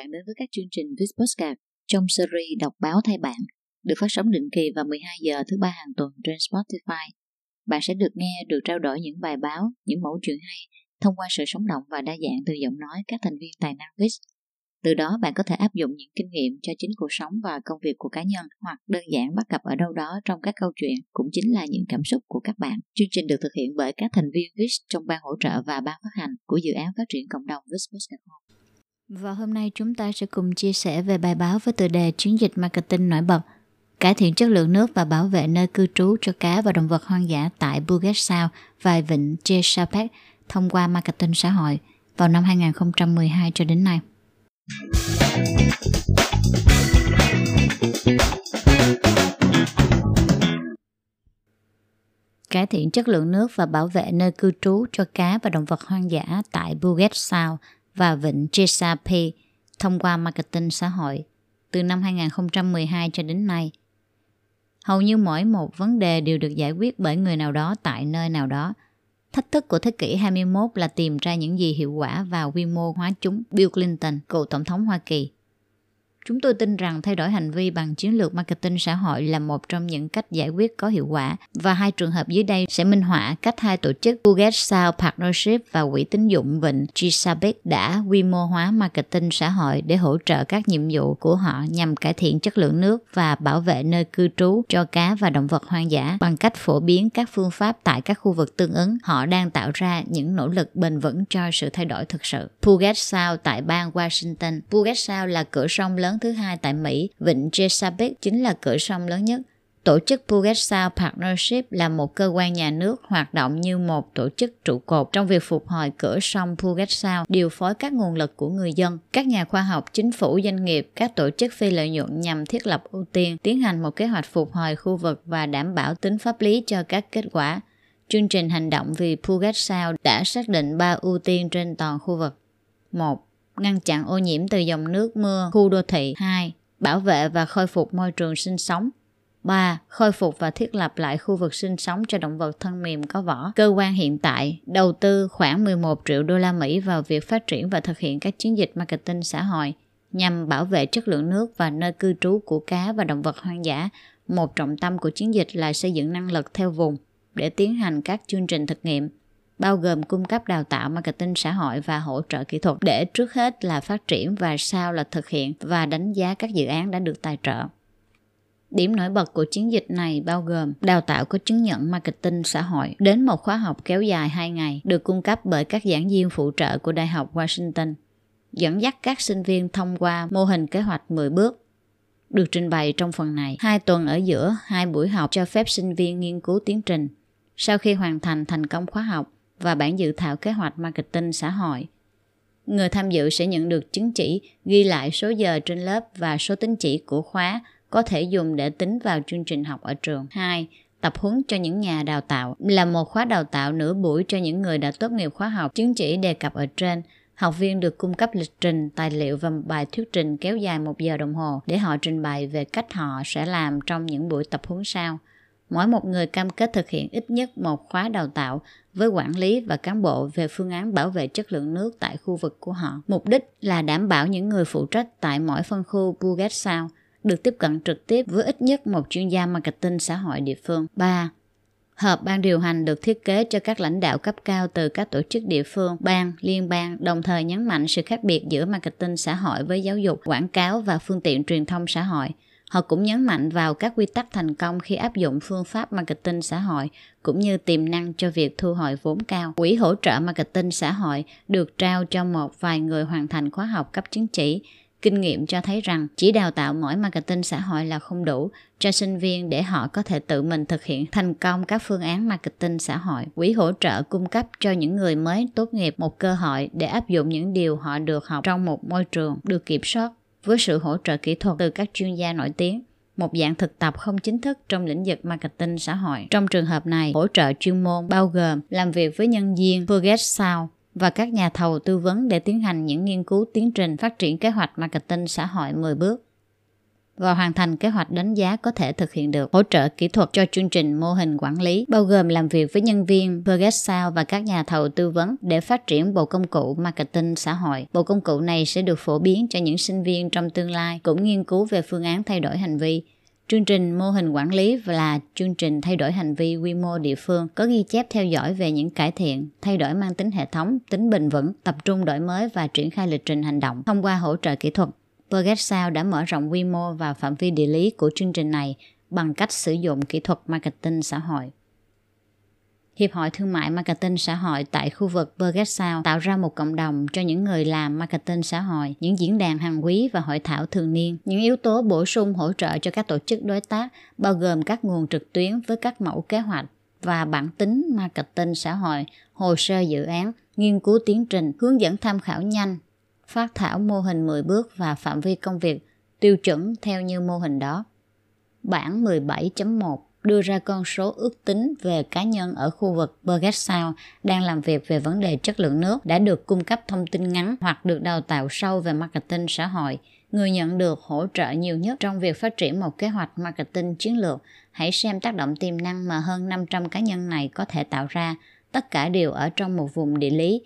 bạn đến với các chương trình Viz Postcard trong series Đọc báo thay bạn, được phát sóng định kỳ vào 12 giờ thứ ba hàng tuần trên Spotify. Bạn sẽ được nghe, được trao đổi những bài báo, những mẫu chuyện hay thông qua sự sống động và đa dạng từ giọng nói các thành viên tài năng Viz. Từ đó bạn có thể áp dụng những kinh nghiệm cho chính cuộc sống và công việc của cá nhân hoặc đơn giản bắt gặp ở đâu đó trong các câu chuyện cũng chính là những cảm xúc của các bạn. Chương trình được thực hiện bởi các thành viên VIS trong ban hỗ trợ và ban phát hành của dự án phát triển cộng đồng VIS và hôm nay chúng ta sẽ cùng chia sẻ về bài báo với tựa đề chiến dịch marketing nổi bật, cải thiện chất lượng nước và bảo vệ nơi cư trú cho cá và động vật hoang dã tại Puget Sound và vịnh Chesapeake thông qua marketing xã hội vào năm 2012 cho đến nay. Cải thiện chất lượng nước và bảo vệ nơi cư trú cho cá và động vật hoang dã tại Puget Sound và vịnh Chesapeake thông qua marketing xã hội từ năm 2012 cho đến nay. Hầu như mỗi một vấn đề đều được giải quyết bởi người nào đó tại nơi nào đó – Thách thức của thế kỷ 21 là tìm ra những gì hiệu quả và quy mô hóa chúng. Bill Clinton, cựu tổng thống Hoa Kỳ, Chúng tôi tin rằng thay đổi hành vi bằng chiến lược marketing xã hội là một trong những cách giải quyết có hiệu quả và hai trường hợp dưới đây sẽ minh họa cách hai tổ chức Puget Sound Partnership và Quỹ tín dụng Vịnh Chesapeake đã quy mô hóa marketing xã hội để hỗ trợ các nhiệm vụ của họ nhằm cải thiện chất lượng nước và bảo vệ nơi cư trú cho cá và động vật hoang dã bằng cách phổ biến các phương pháp tại các khu vực tương ứng. Họ đang tạo ra những nỗ lực bền vững cho sự thay đổi thực sự. Puget Sound tại bang Washington. Puget Sound là cửa sông lớn thứ hai tại Mỹ, vịnh Chesapeake chính là cửa sông lớn nhất. Tổ chức Puget Sound Partnership là một cơ quan nhà nước hoạt động như một tổ chức trụ cột trong việc phục hồi cửa sông Puget Sound, điều phối các nguồn lực của người dân, các nhà khoa học, chính phủ, doanh nghiệp, các tổ chức phi lợi nhuận nhằm thiết lập ưu tiên, tiến hành một kế hoạch phục hồi khu vực và đảm bảo tính pháp lý cho các kết quả. Chương trình hành động vì Puget Sound đã xác định ba ưu tiên trên toàn khu vực. 1 ngăn chặn ô nhiễm từ dòng nước mưa, khu đô thị 2. Bảo vệ và khôi phục môi trường sinh sống 3. Khôi phục và thiết lập lại khu vực sinh sống cho động vật thân mềm có vỏ. Cơ quan hiện tại, đầu tư khoảng 11 triệu đô la Mỹ vào việc phát triển và thực hiện các chiến dịch marketing xã hội nhằm bảo vệ chất lượng nước và nơi cư trú của cá và động vật hoang dã. Một trọng tâm của chiến dịch là xây dựng năng lực theo vùng để tiến hành các chương trình thực nghiệm bao gồm cung cấp đào tạo marketing xã hội và hỗ trợ kỹ thuật để trước hết là phát triển và sau là thực hiện và đánh giá các dự án đã được tài trợ. Điểm nổi bật của chiến dịch này bao gồm đào tạo có chứng nhận marketing xã hội đến một khóa học kéo dài 2 ngày được cung cấp bởi các giảng viên phụ trợ của Đại học Washington, dẫn dắt các sinh viên thông qua mô hình kế hoạch 10 bước được trình bày trong phần này. Hai tuần ở giữa, hai buổi học cho phép sinh viên nghiên cứu tiến trình. Sau khi hoàn thành thành công khóa học, và bản dự thảo kế hoạch marketing xã hội. Người tham dự sẽ nhận được chứng chỉ ghi lại số giờ trên lớp và số tín chỉ của khóa có thể dùng để tính vào chương trình học ở trường. 2. Tập huấn cho những nhà đào tạo là một khóa đào tạo nửa buổi cho những người đã tốt nghiệp khóa học chứng chỉ đề cập ở trên. Học viên được cung cấp lịch trình, tài liệu và bài thuyết trình kéo dài một giờ đồng hồ để họ trình bày về cách họ sẽ làm trong những buổi tập huấn sau. Mỗi một người cam kết thực hiện ít nhất một khóa đào tạo với quản lý và cán bộ về phương án bảo vệ chất lượng nước tại khu vực của họ. Mục đích là đảm bảo những người phụ trách tại mỗi phân khu Puget Sound được tiếp cận trực tiếp với ít nhất một chuyên gia marketing xã hội địa phương. 3. hợp ban điều hành được thiết kế cho các lãnh đạo cấp cao từ các tổ chức địa phương, bang, liên bang, đồng thời nhấn mạnh sự khác biệt giữa marketing xã hội với giáo dục, quảng cáo và phương tiện truyền thông xã hội – Họ cũng nhấn mạnh vào các quy tắc thành công khi áp dụng phương pháp marketing xã hội, cũng như tiềm năng cho việc thu hồi vốn cao. Quỹ hỗ trợ marketing xã hội được trao cho một vài người hoàn thành khóa học cấp chứng chỉ. Kinh nghiệm cho thấy rằng chỉ đào tạo mỗi marketing xã hội là không đủ cho sinh viên để họ có thể tự mình thực hiện thành công các phương án marketing xã hội. Quỹ hỗ trợ cung cấp cho những người mới tốt nghiệp một cơ hội để áp dụng những điều họ được học trong một môi trường được kiểm soát với sự hỗ trợ kỹ thuật từ các chuyên gia nổi tiếng một dạng thực tập không chính thức trong lĩnh vực marketing xã hội. Trong trường hợp này, hỗ trợ chuyên môn bao gồm làm việc với nhân viên Forget Sound và các nhà thầu tư vấn để tiến hành những nghiên cứu tiến trình phát triển kế hoạch marketing xã hội 10 bước và hoàn thành kế hoạch đánh giá có thể thực hiện được. Hỗ trợ kỹ thuật cho chương trình mô hình quản lý, bao gồm làm việc với nhân viên Burger và các nhà thầu tư vấn để phát triển bộ công cụ marketing xã hội. Bộ công cụ này sẽ được phổ biến cho những sinh viên trong tương lai, cũng nghiên cứu về phương án thay đổi hành vi Chương trình mô hình quản lý là chương trình thay đổi hành vi quy mô địa phương, có ghi chép theo dõi về những cải thiện, thay đổi mang tính hệ thống, tính bền vững, tập trung đổi mới và triển khai lịch trình hành động thông qua hỗ trợ kỹ thuật. Burget đã mở rộng quy mô và phạm vi địa lý của chương trình này bằng cách sử dụng kỹ thuật marketing xã hội. Hiệp hội Thương mại Marketing xã hội tại khu vực Burgess tạo ra một cộng đồng cho những người làm marketing xã hội, những diễn đàn hàng quý và hội thảo thường niên. Những yếu tố bổ sung hỗ trợ cho các tổ chức đối tác bao gồm các nguồn trực tuyến với các mẫu kế hoạch và bản tính marketing xã hội, hồ sơ dự án, nghiên cứu tiến trình, hướng dẫn tham khảo nhanh, phát thảo mô hình 10 bước và phạm vi công việc tiêu chuẩn theo như mô hình đó. Bản 17.1 đưa ra con số ước tính về cá nhân ở khu vực Burgess Sound đang làm việc về vấn đề chất lượng nước đã được cung cấp thông tin ngắn hoặc được đào tạo sâu về marketing xã hội. Người nhận được hỗ trợ nhiều nhất trong việc phát triển một kế hoạch marketing chiến lược. Hãy xem tác động tiềm năng mà hơn 500 cá nhân này có thể tạo ra. Tất cả đều ở trong một vùng địa lý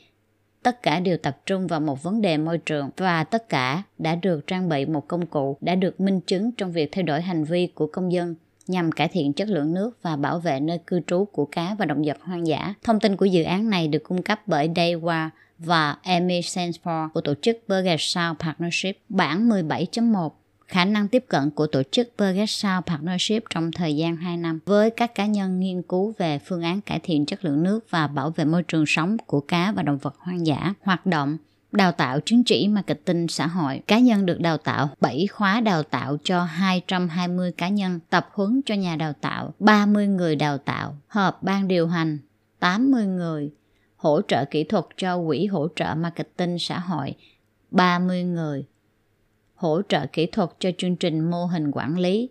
tất cả đều tập trung vào một vấn đề môi trường và tất cả đã được trang bị một công cụ đã được minh chứng trong việc thay đổi hành vi của công dân nhằm cải thiện chất lượng nước và bảo vệ nơi cư trú của cá và động vật hoang dã. Thông tin của dự án này được cung cấp bởi Daywa và Amy Sanford của tổ chức Burger Sound Partnership. Bản 17.1 khả năng tiếp cận của tổ chức Burger Partnership trong thời gian 2 năm với các cá nhân nghiên cứu về phương án cải thiện chất lượng nước và bảo vệ môi trường sống của cá và động vật hoang dã. Hoạt động đào tạo chứng chỉ marketing xã hội. Cá nhân được đào tạo 7 khóa đào tạo cho 220 cá nhân, tập huấn cho nhà đào tạo, 30 người đào tạo, họp ban điều hành, 80 người, hỗ trợ kỹ thuật cho quỹ hỗ trợ marketing xã hội, 30 người, hỗ trợ kỹ thuật cho chương trình mô hình quản lý,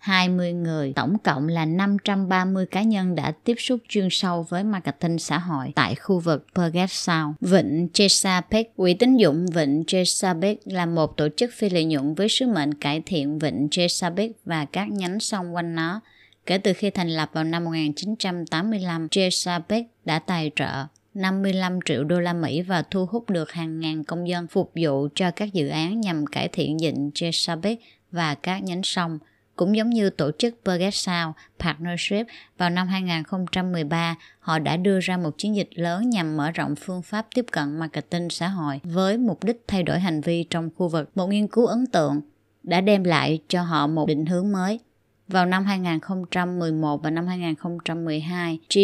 20 người, tổng cộng là 530 cá nhân đã tiếp xúc chuyên sâu với marketing xã hội tại khu vực Puget Sound. Vịnh Chesapeake Quỹ tín dụng Vịnh Chesapeake là một tổ chức phi lợi nhuận với sứ mệnh cải thiện Vịnh Chesapeake và các nhánh sông quanh nó. Kể từ khi thành lập vào năm 1985, Chesapeake đã tài trợ 55 triệu đô la Mỹ và thu hút được hàng ngàn công dân phục vụ cho các dự án nhằm cải thiện dịnh Chesapeake và các nhánh sông. Cũng giống như tổ chức Bergesau Sound Partnership vào năm 2013, họ đã đưa ra một chiến dịch lớn nhằm mở rộng phương pháp tiếp cận marketing xã hội với mục đích thay đổi hành vi trong khu vực. Một nghiên cứu ấn tượng đã đem lại cho họ một định hướng mới. Vào năm 2011 và năm 2012, G.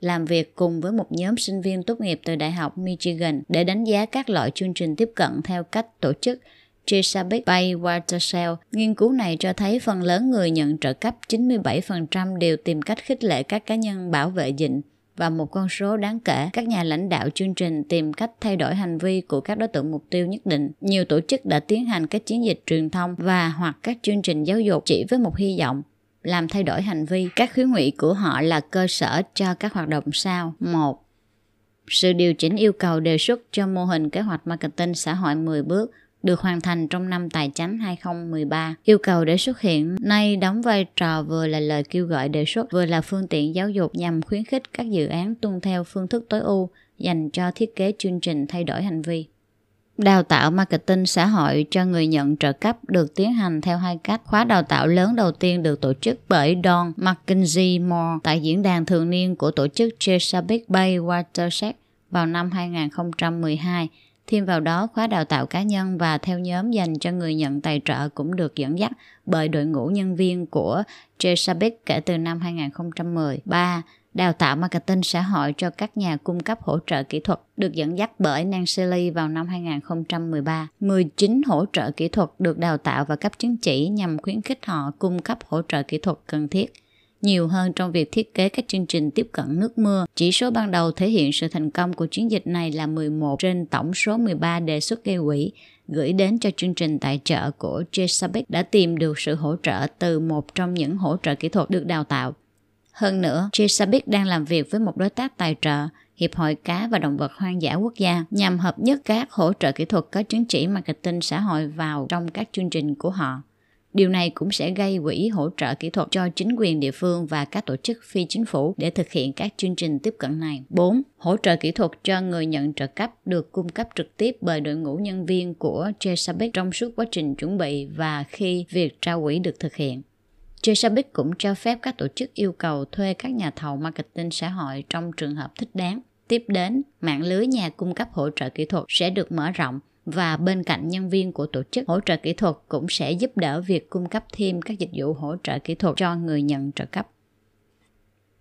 Làm việc cùng với một nhóm sinh viên tốt nghiệp từ Đại học Michigan để đánh giá các loại chương trình tiếp cận theo cách tổ chức Chesapeake Bay Watershed. Nghiên cứu này cho thấy phần lớn người nhận trợ cấp 97% đều tìm cách khích lệ các cá nhân bảo vệ dịnh và một con số đáng kể các nhà lãnh đạo chương trình tìm cách thay đổi hành vi của các đối tượng mục tiêu nhất định. Nhiều tổ chức đã tiến hành các chiến dịch truyền thông và hoặc các chương trình giáo dục chỉ với một hy vọng, làm thay đổi hành vi. Các khuyến nghị của họ là cơ sở cho các hoạt động sau. một, Sự điều chỉnh yêu cầu đề xuất cho mô hình kế hoạch marketing xã hội 10 bước được hoàn thành trong năm tài chánh 2013. Yêu cầu để xuất hiện nay đóng vai trò vừa là lời kêu gọi đề xuất, vừa là phương tiện giáo dục nhằm khuyến khích các dự án tuân theo phương thức tối ưu dành cho thiết kế chương trình thay đổi hành vi. Đào tạo marketing xã hội cho người nhận trợ cấp được tiến hành theo hai cách. Khóa đào tạo lớn đầu tiên được tổ chức bởi Don McKinsey Moore tại diễn đàn thường niên của tổ chức Chesapeake Bay Watershed vào năm 2012 Thêm vào đó, khóa đào tạo cá nhân và theo nhóm dành cho người nhận tài trợ cũng được dẫn dắt bởi đội ngũ nhân viên của Chesapeake kể từ năm 2010. 3. Đào tạo marketing xã hội cho các nhà cung cấp hỗ trợ kỹ thuật được dẫn dắt bởi Nancy Lee vào năm 2013. 19 hỗ trợ kỹ thuật được đào tạo và cấp chứng chỉ nhằm khuyến khích họ cung cấp hỗ trợ kỹ thuật cần thiết nhiều hơn trong việc thiết kế các chương trình tiếp cận nước mưa. Chỉ số ban đầu thể hiện sự thành công của chiến dịch này là 11 trên tổng số 13 đề xuất gây quỹ gửi đến cho chương trình tài trợ của Chesapeake đã tìm được sự hỗ trợ từ một trong những hỗ trợ kỹ thuật được đào tạo. Hơn nữa, Chesapeake đang làm việc với một đối tác tài trợ Hiệp hội Cá và Động vật Hoang dã Quốc gia nhằm hợp nhất các hỗ trợ kỹ thuật có chứng chỉ marketing xã hội vào trong các chương trình của họ. Điều này cũng sẽ gây quỹ hỗ trợ kỹ thuật cho chính quyền địa phương và các tổ chức phi chính phủ để thực hiện các chương trình tiếp cận này. 4. Hỗ trợ kỹ thuật cho người nhận trợ cấp được cung cấp trực tiếp bởi đội ngũ nhân viên của Chesapeake trong suốt quá trình chuẩn bị và khi việc trao quỹ được thực hiện. Chesapeake cũng cho phép các tổ chức yêu cầu thuê các nhà thầu marketing xã hội trong trường hợp thích đáng. Tiếp đến, mạng lưới nhà cung cấp hỗ trợ kỹ thuật sẽ được mở rộng và bên cạnh nhân viên của tổ chức hỗ trợ kỹ thuật cũng sẽ giúp đỡ việc cung cấp thêm các dịch vụ hỗ trợ kỹ thuật cho người nhận trợ cấp.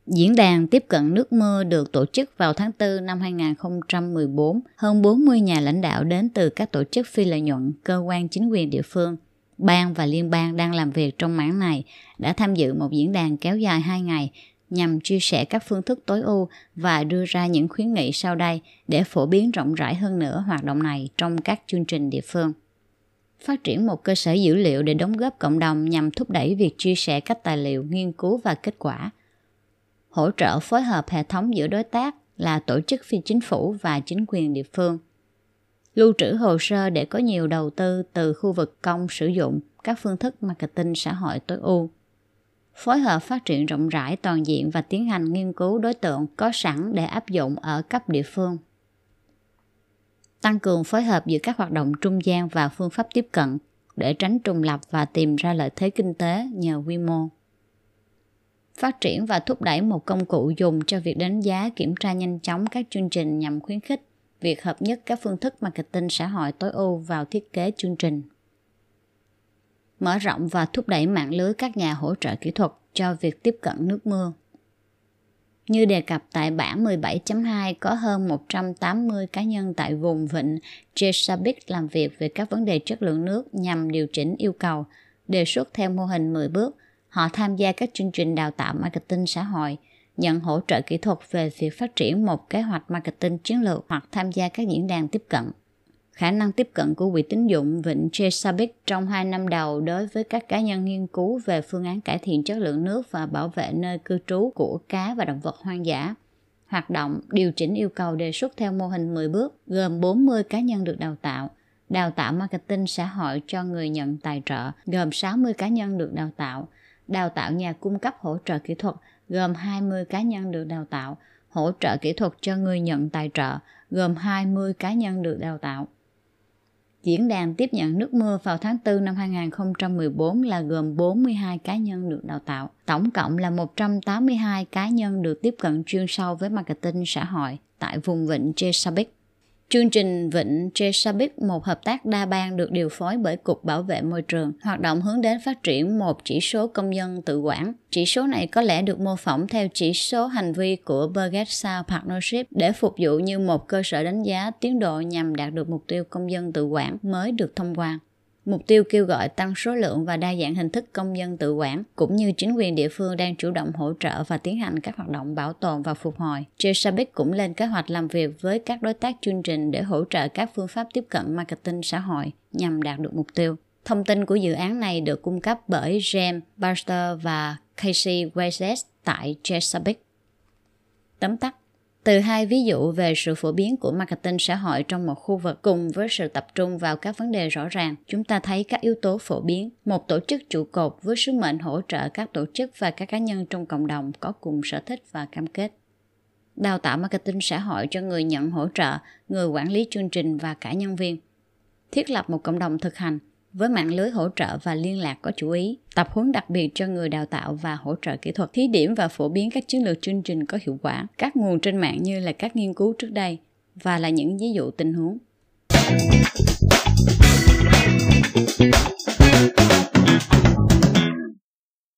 Diễn đàn tiếp cận nước mưa được tổ chức vào tháng 4 năm 2014. Hơn 40 nhà lãnh đạo đến từ các tổ chức phi lợi nhuận, cơ quan chính quyền địa phương, bang và liên bang đang làm việc trong mảng này đã tham dự một diễn đàn kéo dài 2 ngày nhằm chia sẻ các phương thức tối ưu và đưa ra những khuyến nghị sau đây để phổ biến rộng rãi hơn nữa hoạt động này trong các chương trình địa phương. Phát triển một cơ sở dữ liệu để đóng góp cộng đồng nhằm thúc đẩy việc chia sẻ các tài liệu, nghiên cứu và kết quả. Hỗ trợ phối hợp hệ thống giữa đối tác là tổ chức phi chính phủ và chính quyền địa phương. Lưu trữ hồ sơ để có nhiều đầu tư từ khu vực công sử dụng các phương thức marketing xã hội tối ưu phối hợp phát triển rộng rãi toàn diện và tiến hành nghiên cứu đối tượng có sẵn để áp dụng ở cấp địa phương. Tăng cường phối hợp giữa các hoạt động trung gian và phương pháp tiếp cận để tránh trùng lập và tìm ra lợi thế kinh tế nhờ quy mô. Phát triển và thúc đẩy một công cụ dùng cho việc đánh giá, kiểm tra nhanh chóng các chương trình nhằm khuyến khích việc hợp nhất các phương thức marketing xã hội tối ưu vào thiết kế chương trình mở rộng và thúc đẩy mạng lưới các nhà hỗ trợ kỹ thuật cho việc tiếp cận nước mưa. Như đề cập tại bản 17.2 có hơn 180 cá nhân tại vùng vịnh Chesapeake làm việc về các vấn đề chất lượng nước nhằm điều chỉnh yêu cầu, đề xuất theo mô hình 10 bước. Họ tham gia các chương trình đào tạo marketing xã hội, nhận hỗ trợ kỹ thuật về việc phát triển một kế hoạch marketing chiến lược hoặc tham gia các diễn đàn tiếp cận khả năng tiếp cận của quỹ tín dụng Vịnh Chesapeake trong hai năm đầu đối với các cá nhân nghiên cứu về phương án cải thiện chất lượng nước và bảo vệ nơi cư trú của cá và động vật hoang dã. Hoạt động điều chỉnh yêu cầu đề xuất theo mô hình 10 bước, gồm 40 cá nhân được đào tạo, đào tạo marketing xã hội cho người nhận tài trợ, gồm 60 cá nhân được đào tạo, đào tạo nhà cung cấp hỗ trợ kỹ thuật, gồm 20 cá nhân được đào tạo, hỗ trợ kỹ thuật cho người nhận tài trợ, gồm 20 cá nhân được đào tạo. Diễn đàn tiếp nhận nước mưa vào tháng 4 năm 2014 là gồm 42 cá nhân được đào tạo. Tổng cộng là 182 cá nhân được tiếp cận chuyên sâu với marketing xã hội tại vùng vịnh Chesapeake. Chương trình Vịnh Chesapeake, một hợp tác đa bang được điều phối bởi Cục Bảo vệ Môi trường, hoạt động hướng đến phát triển một chỉ số công dân tự quản. Chỉ số này có lẽ được mô phỏng theo chỉ số hành vi của Burgess Sound Partnership để phục vụ như một cơ sở đánh giá tiến độ nhằm đạt được mục tiêu công dân tự quản mới được thông qua. Mục tiêu kêu gọi tăng số lượng và đa dạng hình thức công dân tự quản, cũng như chính quyền địa phương đang chủ động hỗ trợ và tiến hành các hoạt động bảo tồn và phục hồi. Chesapeake cũng lên kế hoạch làm việc với các đối tác chương trình để hỗ trợ các phương pháp tiếp cận marketing xã hội nhằm đạt được mục tiêu. Thông tin của dự án này được cung cấp bởi James Baxter và Casey Wessex tại Chesapeake. Tóm tắt từ hai ví dụ về sự phổ biến của marketing xã hội trong một khu vực cùng với sự tập trung vào các vấn đề rõ ràng, chúng ta thấy các yếu tố phổ biến. Một tổ chức trụ cột với sứ mệnh hỗ trợ các tổ chức và các cá nhân trong cộng đồng có cùng sở thích và cam kết. Đào tạo marketing xã hội cho người nhận hỗ trợ, người quản lý chương trình và cả nhân viên. Thiết lập một cộng đồng thực hành với mạng lưới hỗ trợ và liên lạc có chủ ý, tập huấn đặc biệt cho người đào tạo và hỗ trợ kỹ thuật, thí điểm và phổ biến các chiến lược chương trình có hiệu quả, các nguồn trên mạng như là các nghiên cứu trước đây và là những ví dụ tình huống.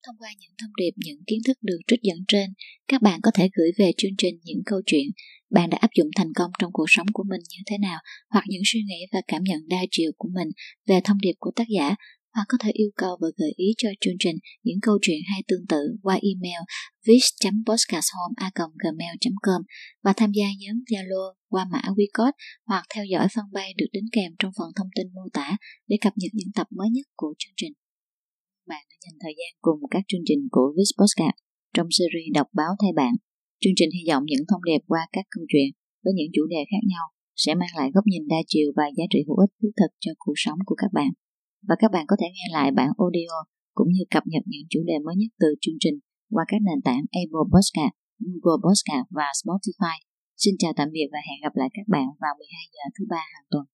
Thông qua những thông điệp, những kiến thức được trích dẫn trên, các bạn có thể gửi về chương trình những câu chuyện bạn đã áp dụng thành công trong cuộc sống của mình như thế nào, hoặc những suy nghĩ và cảm nhận đa chiều của mình về thông điệp của tác giả, hoặc có thể yêu cầu và gợi ý cho chương trình những câu chuyện hay tương tự qua email vis.podcasthome.gmail.com và tham gia nhóm Zalo qua mã WeCode hoặc theo dõi fanpage được đính kèm trong phần thông tin mô tả để cập nhật những tập mới nhất của chương trình. Bạn đã dành thời gian cùng các chương trình của Vis Podcast trong series đọc báo thay bạn. Chương trình hy vọng những thông điệp qua các câu chuyện với những chủ đề khác nhau sẽ mang lại góc nhìn đa chiều và giá trị hữu ích thiết thực cho cuộc sống của các bạn. và các bạn có thể nghe lại bản audio cũng như cập nhật những chủ đề mới nhất từ chương trình qua các nền tảng Apple Podcast, Google Podcast và Spotify. Xin chào tạm biệt và hẹn gặp lại các bạn vào 12 giờ thứ ba hàng tuần.